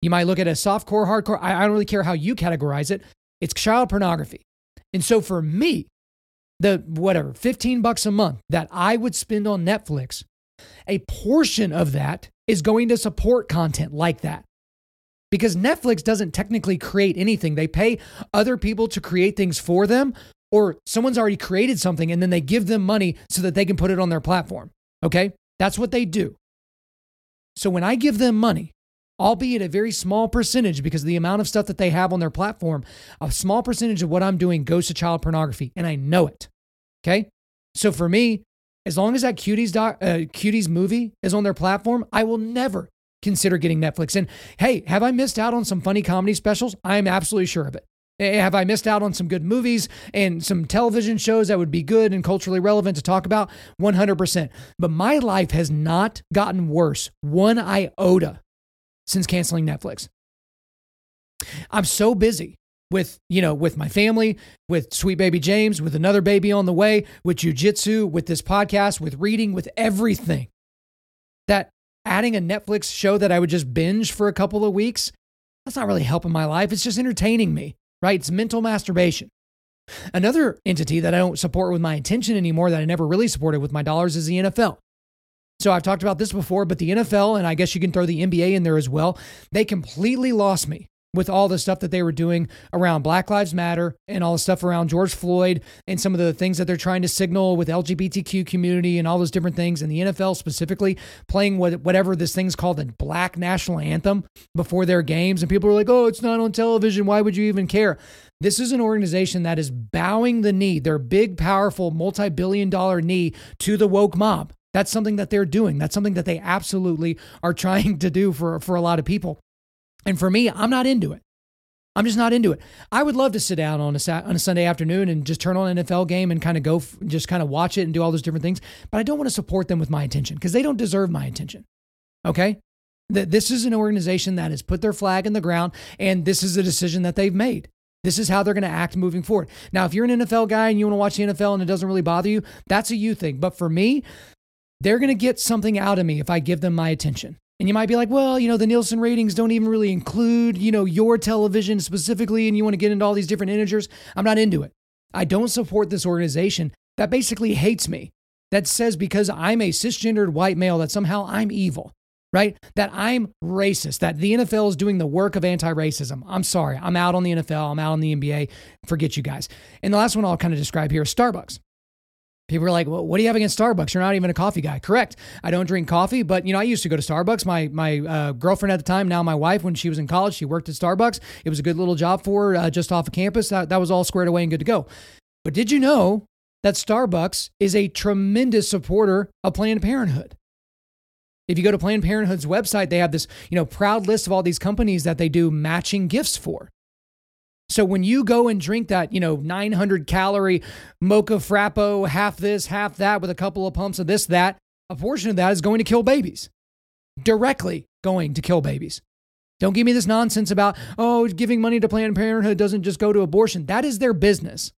You might look at a as softcore, hardcore. I, I don't really care how you categorize it. It's child pornography. And so for me, the whatever, 15 bucks a month that I would spend on Netflix a portion of that is going to support content like that. Because Netflix doesn't technically create anything. They pay other people to create things for them, or someone's already created something and then they give them money so that they can put it on their platform. Okay? That's what they do. So when I give them money, albeit a very small percentage because of the amount of stuff that they have on their platform, a small percentage of what I'm doing goes to child pornography, and I know it. Okay? So for me, as long as that cuties doc, uh, cuties movie is on their platform, I will never consider getting Netflix. And hey, have I missed out on some funny comedy specials? I'm absolutely sure of it. Eh, have I missed out on some good movies and some television shows that would be good and culturally relevant to talk about? 100%. But my life has not gotten worse one iota since canceling Netflix. I'm so busy with, you know, with my family, with sweet baby James, with another baby on the way, with jujitsu, with this podcast, with reading, with everything. That adding a Netflix show that I would just binge for a couple of weeks, that's not really helping my life. It's just entertaining me, right? It's mental masturbation. Another entity that I don't support with my intention anymore that I never really supported with my dollars is the NFL. So I've talked about this before, but the NFL, and I guess you can throw the NBA in there as well, they completely lost me with all the stuff that they were doing around Black Lives Matter and all the stuff around George Floyd and some of the things that they're trying to signal with LGBTQ community and all those different things. And the NFL specifically playing what, whatever this thing's called the Black National Anthem before their games. And people are like, oh, it's not on television. Why would you even care? This is an organization that is bowing the knee, their big, powerful, multi billion dollar knee to the woke mob. That's something that they're doing. That's something that they absolutely are trying to do for, for a lot of people. And for me, I'm not into it. I'm just not into it. I would love to sit down on a on a Sunday afternoon and just turn on an NFL game and kind of go, just kind of watch it and do all those different things. But I don't want to support them with my attention because they don't deserve my attention. Okay, that this is an organization that has put their flag in the ground, and this is a decision that they've made. This is how they're going to act moving forward. Now, if you're an NFL guy and you want to watch the NFL and it doesn't really bother you, that's a you thing. But for me, they're going to get something out of me if I give them my attention. And you might be like, well, you know, the Nielsen ratings don't even really include, you know, your television specifically, and you want to get into all these different integers. I'm not into it. I don't support this organization that basically hates me, that says because I'm a cisgendered white male that somehow I'm evil, right? That I'm racist, that the NFL is doing the work of anti racism. I'm sorry. I'm out on the NFL. I'm out on the NBA. Forget you guys. And the last one I'll kind of describe here is Starbucks. People are like, well, what do you have against Starbucks? You're not even a coffee guy. Correct. I don't drink coffee, but you know, I used to go to Starbucks. My my uh, girlfriend at the time, now my wife, when she was in college, she worked at Starbucks. It was a good little job for her uh, just off of campus. That, that was all squared away and good to go. But did you know that Starbucks is a tremendous supporter of Planned Parenthood? If you go to Planned Parenthood's website, they have this, you know, proud list of all these companies that they do matching gifts for. So when you go and drink that, you know, 900 calorie mocha frappo, half this, half that, with a couple of pumps of this, that, a portion of that is going to kill babies. Directly going to kill babies. Don't give me this nonsense about, oh, giving money to Planned Parenthood doesn't just go to abortion. That is their business.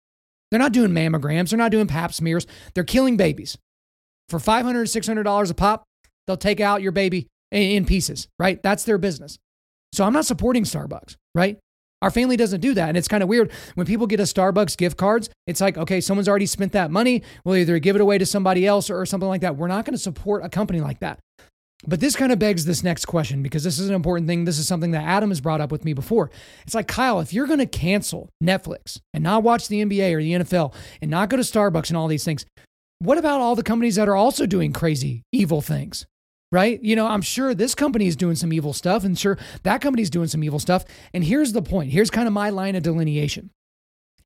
They're not doing mammograms, they're not doing pap smears, they're killing babies. For $500, $600 a pop, they'll take out your baby in pieces, right? That's their business. So I'm not supporting Starbucks, right? Our family doesn't do that. And it's kind of weird when people get a Starbucks gift cards, it's like, okay, someone's already spent that money. We'll either give it away to somebody else or something like that. We're not going to support a company like that. But this kind of begs this next question because this is an important thing. This is something that Adam has brought up with me before. It's like, Kyle, if you're going to cancel Netflix and not watch the NBA or the NFL and not go to Starbucks and all these things, what about all the companies that are also doing crazy, evil things? Right? You know, I'm sure this company is doing some evil stuff, and sure that company's doing some evil stuff. And here's the point here's kind of my line of delineation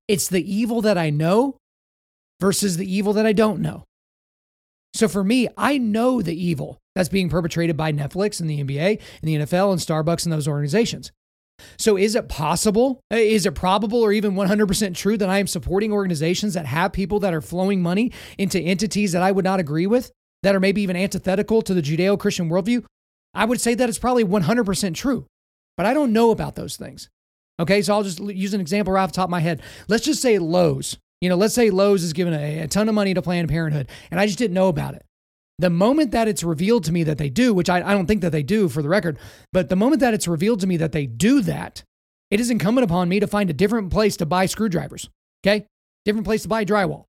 it's the evil that I know versus the evil that I don't know. So for me, I know the evil that's being perpetrated by Netflix and the NBA and the NFL and Starbucks and those organizations. So is it possible, eh, is it probable or even 100% true that I am supporting organizations that have people that are flowing money into entities that I would not agree with? That are maybe even antithetical to the Judeo Christian worldview, I would say that it's probably 100% true. But I don't know about those things. Okay, so I'll just use an example right off the top of my head. Let's just say Lowe's. You know, let's say Lowe's is giving a, a ton of money to Planned Parenthood, and I just didn't know about it. The moment that it's revealed to me that they do, which I, I don't think that they do for the record, but the moment that it's revealed to me that they do that, it is incumbent upon me to find a different place to buy screwdrivers. Okay? Different place to buy drywall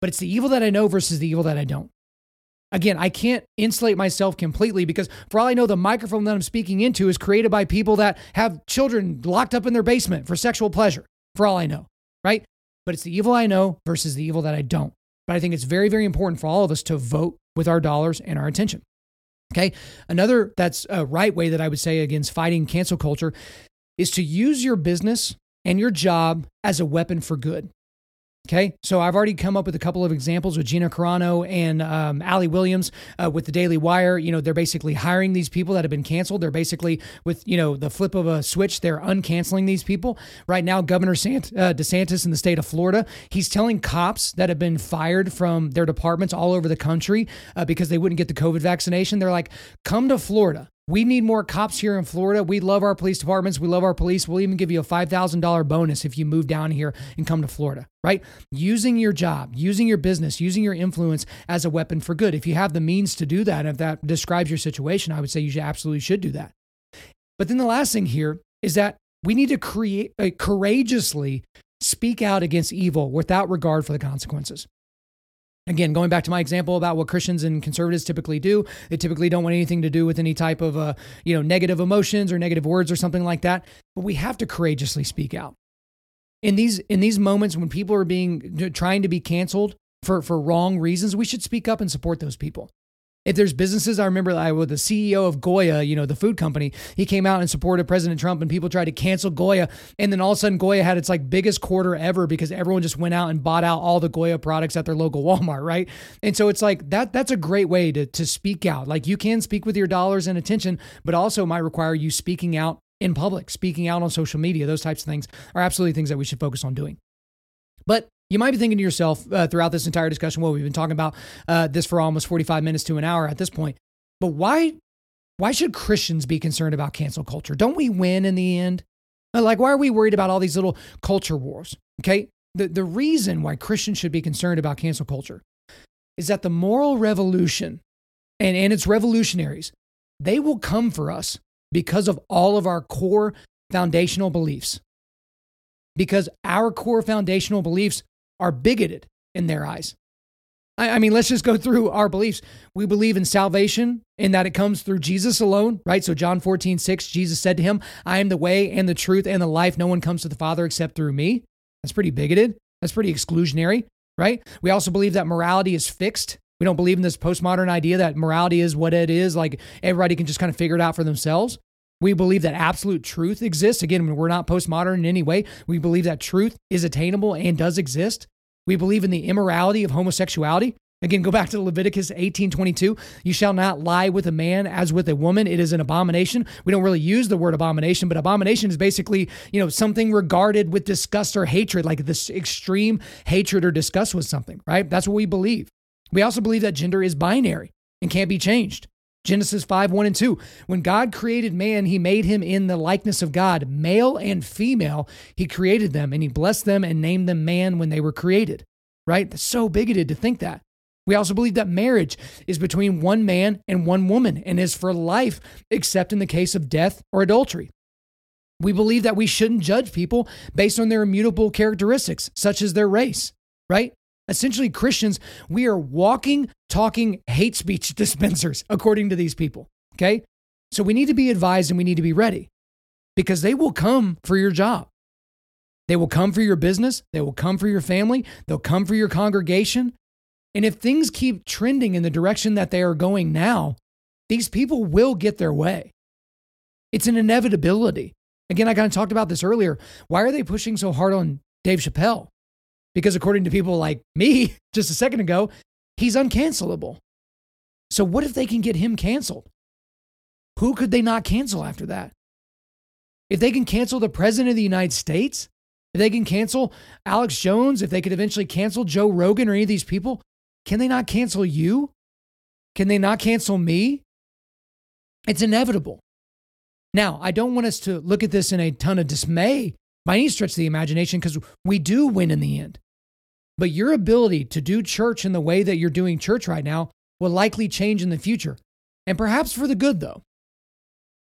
but it's the evil that I know versus the evil that I don't. Again, I can't insulate myself completely because for all I know, the microphone that I'm speaking into is created by people that have children locked up in their basement for sexual pleasure, for all I know, right? But it's the evil I know versus the evil that I don't. But I think it's very, very important for all of us to vote with our dollars and our attention. Okay. Another that's a right way that I would say against fighting cancel culture is to use your business and your job as a weapon for good. Okay, so I've already come up with a couple of examples with Gina Carano and um, Ali Williams uh, with the Daily Wire. You know, they're basically hiring these people that have been canceled. They're basically with you know the flip of a switch, they're uncanceling these people. Right now, Governor Sant- uh, DeSantis in the state of Florida, he's telling cops that have been fired from their departments all over the country uh, because they wouldn't get the COVID vaccination. They're like, come to Florida. We need more cops here in Florida. We love our police departments. We love our police. We'll even give you a $5,000 bonus if you move down here and come to Florida, right? Using your job, using your business, using your influence as a weapon for good. If you have the means to do that, if that describes your situation, I would say you should absolutely should do that. But then the last thing here is that we need to create uh, courageously speak out against evil without regard for the consequences. Again, going back to my example about what Christians and conservatives typically do, they typically don't want anything to do with any type of, uh, you know, negative emotions or negative words or something like that. But we have to courageously speak out in these in these moments when people are being trying to be canceled for for wrong reasons. We should speak up and support those people. If there's businesses, I remember I with the CEO of Goya, you know, the food company, he came out and supported President Trump and people tried to cancel Goya. And then all of a sudden Goya had its like biggest quarter ever because everyone just went out and bought out all the Goya products at their local Walmart, right? And so it's like that that's a great way to to speak out. Like you can speak with your dollars and attention, but also might require you speaking out in public, speaking out on social media. Those types of things are absolutely things that we should focus on doing. But you might be thinking to yourself uh, throughout this entire discussion, well, we've been talking about uh, this for almost 45 minutes to an hour at this point, but why, why should Christians be concerned about cancel culture? Don't we win in the end? Uh, like, why are we worried about all these little culture wars? Okay. The, the reason why Christians should be concerned about cancel culture is that the moral revolution and, and its revolutionaries, they will come for us because of all of our core foundational beliefs. Because our core foundational beliefs are bigoted in their eyes. I, I mean, let's just go through our beliefs. We believe in salvation in that it comes through Jesus alone, right? So, John 14, 6, Jesus said to him, I am the way and the truth and the life. No one comes to the Father except through me. That's pretty bigoted. That's pretty exclusionary, right? We also believe that morality is fixed. We don't believe in this postmodern idea that morality is what it is, like everybody can just kind of figure it out for themselves. We believe that absolute truth exists. Again, we're not postmodern in any way. We believe that truth is attainable and does exist. We believe in the immorality of homosexuality. Again, go back to Leviticus 18:22. You shall not lie with a man as with a woman. It is an abomination. We don't really use the word abomination, but abomination is basically, you know, something regarded with disgust or hatred, like this extreme hatred or disgust with something, right? That's what we believe. We also believe that gender is binary and can't be changed. Genesis 5 1 and 2. When God created man, he made him in the likeness of God. Male and female, he created them, and he blessed them and named them man when they were created. Right? That's so bigoted to think that. We also believe that marriage is between one man and one woman and is for life, except in the case of death or adultery. We believe that we shouldn't judge people based on their immutable characteristics, such as their race, right? Essentially, Christians, we are walking, talking hate speech dispensers, according to these people. Okay. So we need to be advised and we need to be ready because they will come for your job. They will come for your business. They will come for your family. They'll come for your congregation. And if things keep trending in the direction that they are going now, these people will get their way. It's an inevitability. Again, I kind of talked about this earlier. Why are they pushing so hard on Dave Chappelle? Because according to people like me just a second ago, he's uncancelable. So what if they can get him canceled? Who could they not cancel after that? If they can cancel the president of the United States, if they can cancel Alex Jones, if they could eventually cancel Joe Rogan or any of these people, can they not cancel you? Can they not cancel me? It's inevitable. Now, I don't want us to look at this in a ton of dismay by any stretch of the imagination because we do win in the end. But your ability to do church in the way that you're doing church right now will likely change in the future. And perhaps for the good, though.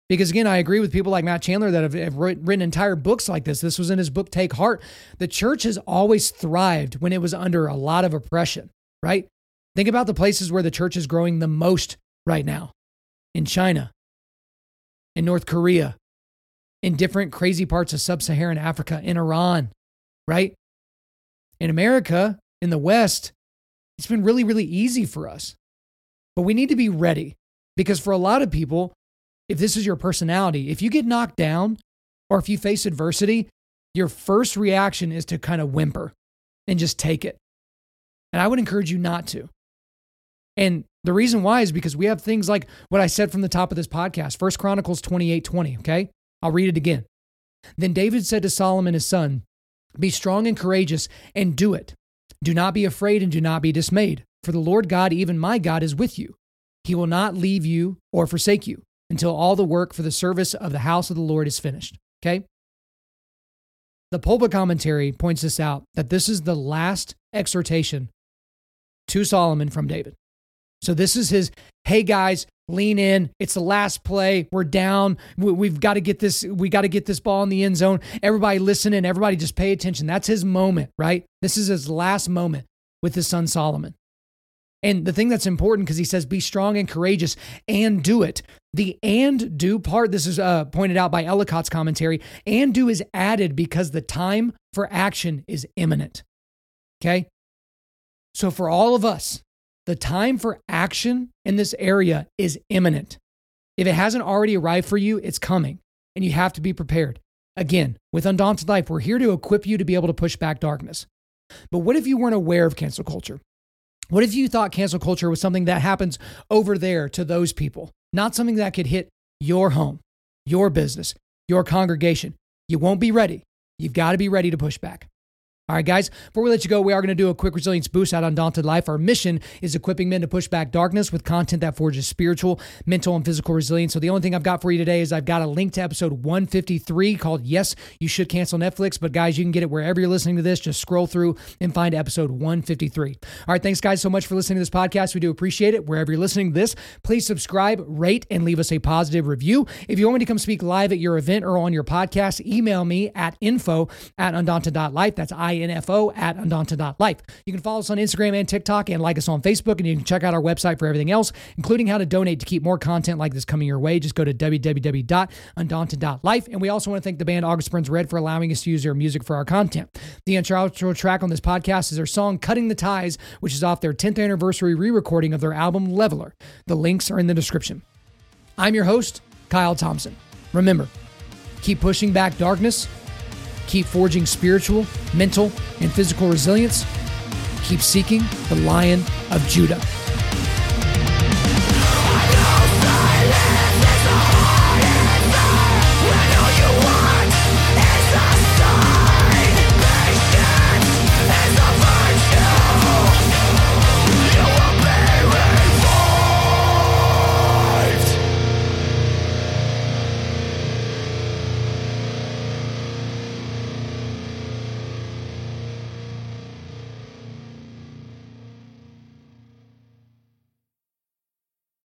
Because again, I agree with people like Matt Chandler that have, have, written entire books like this. This was in his book, Take Heart. The church has always thrived when it was under a lot of oppression, right? Think about the places where the church is growing the most right now in China, in North Korea, in different crazy parts of sub Saharan Africa, in Iran, right? in America, in the West, it's been really, really easy for us. But we need to be ready because for a lot of people, if this is your personality, if you get knocked down or if you face adversity, your first reaction is to kind of whimper and just take it. And I would encourage you not to. And the reason why is because we have things like what I said from the top of this podcast, First Chronicles 28 20. Okay. I'll read it again. Then David said to Solomon his son, be strong and courageous and do it. Do not be afraid and do not be dismayed, for the Lord God, even my God, is with you. He will not leave you or forsake you until all the work for the service of the house of the Lord is finished. Okay? The pulpit commentary points this out that this is the last exhortation to Solomon from David. So this is his, hey guys, lean in. It's the last play. We're down. We, have got to get this. We got to get this ball in the end zone. Everybody listen in. Everybody just pay attention. That's his moment, right? This is his last moment with his son Solomon. And the thing that's important because he says, be strong and courageous and do it. The and do part, this is uh, pointed out by Ellicott's commentary, and do is added because the time for action is imminent. Okay. So for all of us, the time for action in this area is imminent. If it hasn't already arrived for you, it's coming, and you have to be prepared. Again, with Undaunted Life, we're here to equip you to be able to push back darkness. But what if you weren't aware of cancel culture? What if you thought cancel culture was something that happens over there to those people, not something that could hit your home, your business, your congregation? You won't be ready. You've got to be ready to push back. All right, guys, before we let you go, we are going to do a quick resilience boost out Undaunted Life. Our mission is equipping men to push back darkness with content that forges spiritual, mental, and physical resilience. So, the only thing I've got for you today is I've got a link to episode 153 called Yes, You Should Cancel Netflix. But, guys, you can get it wherever you're listening to this. Just scroll through and find episode 153. All right, thanks, guys, so much for listening to this podcast. We do appreciate it. Wherever you're listening to this, please subscribe, rate, and leave us a positive review. If you want me to come speak live at your event or on your podcast, email me at info at undaunted.life. That's I N F O at undaunted.life. You can follow us on Instagram and TikTok and like us on Facebook, and you can check out our website for everything else, including how to donate to keep more content like this coming your way. Just go to www.undaunted.life. And we also want to thank the band August Burns Red for allowing us to use their music for our content. The intro outro track on this podcast is their song Cutting the Ties, which is off their 10th anniversary re recording of their album Leveler. The links are in the description. I'm your host, Kyle Thompson. Remember, keep pushing back darkness Keep forging spiritual, mental, and physical resilience. Keep seeking the Lion of Judah.